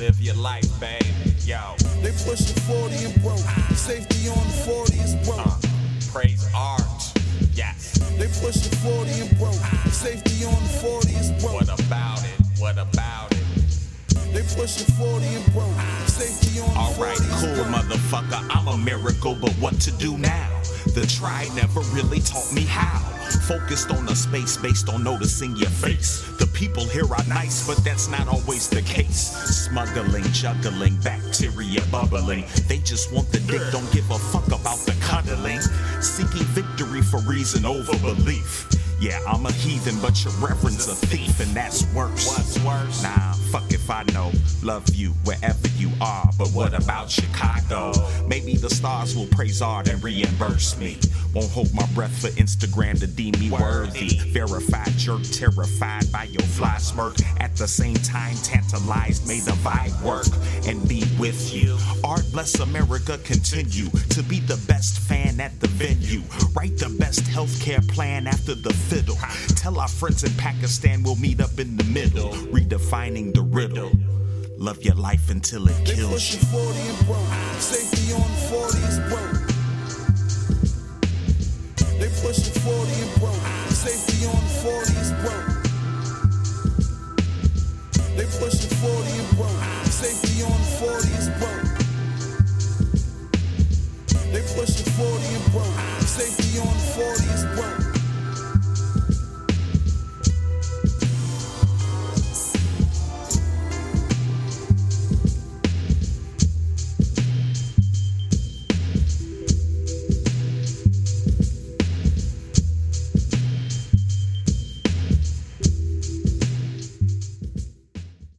Live your life, baby. Yo. They pushing 40 and broke. Safety on the 40 is broke. Uh, praise art. Yes. They pushing 40 and broke. Safety on the 40 is broke. What about it? What about it? They pushing 40 and broke. Safety on the Alright, 40 is cool, broke. motherfucker. I'm a miracle, but what to do now? The try never really taught me how. Focused on a space based on noticing your face. The people here are nice, but that's not always the case. Smuggling, juggling, bacteria bubbling. They just want the dick, don't give a fuck about the cuddling. Seeking victory for reason over belief. Yeah, I'm a heathen, but your reverend's a thief, and that's worse. What's worse? Nah, fuck if I know. Love you wherever you are, but what about Chicago? Maybe the stars will praise art and reimburse me. Won't hold my breath for Instagram to deem me worthy. Verified jerk, terrified by your fly smirk. At the same time, tantalized, may the vibe work and be with you. Art bless America, continue to be the best fan at the venue. Write the best healthcare plan after the fiddle. Tell our friends in Pakistan we'll meet up in the middle, redefining the riddle. Love your life until it They kills you. 40 and broke. Safety on 40 is broke. They pushing 40 and broke. Safety on 40 is broke. They pushing 40 and broke. Safety on 40 is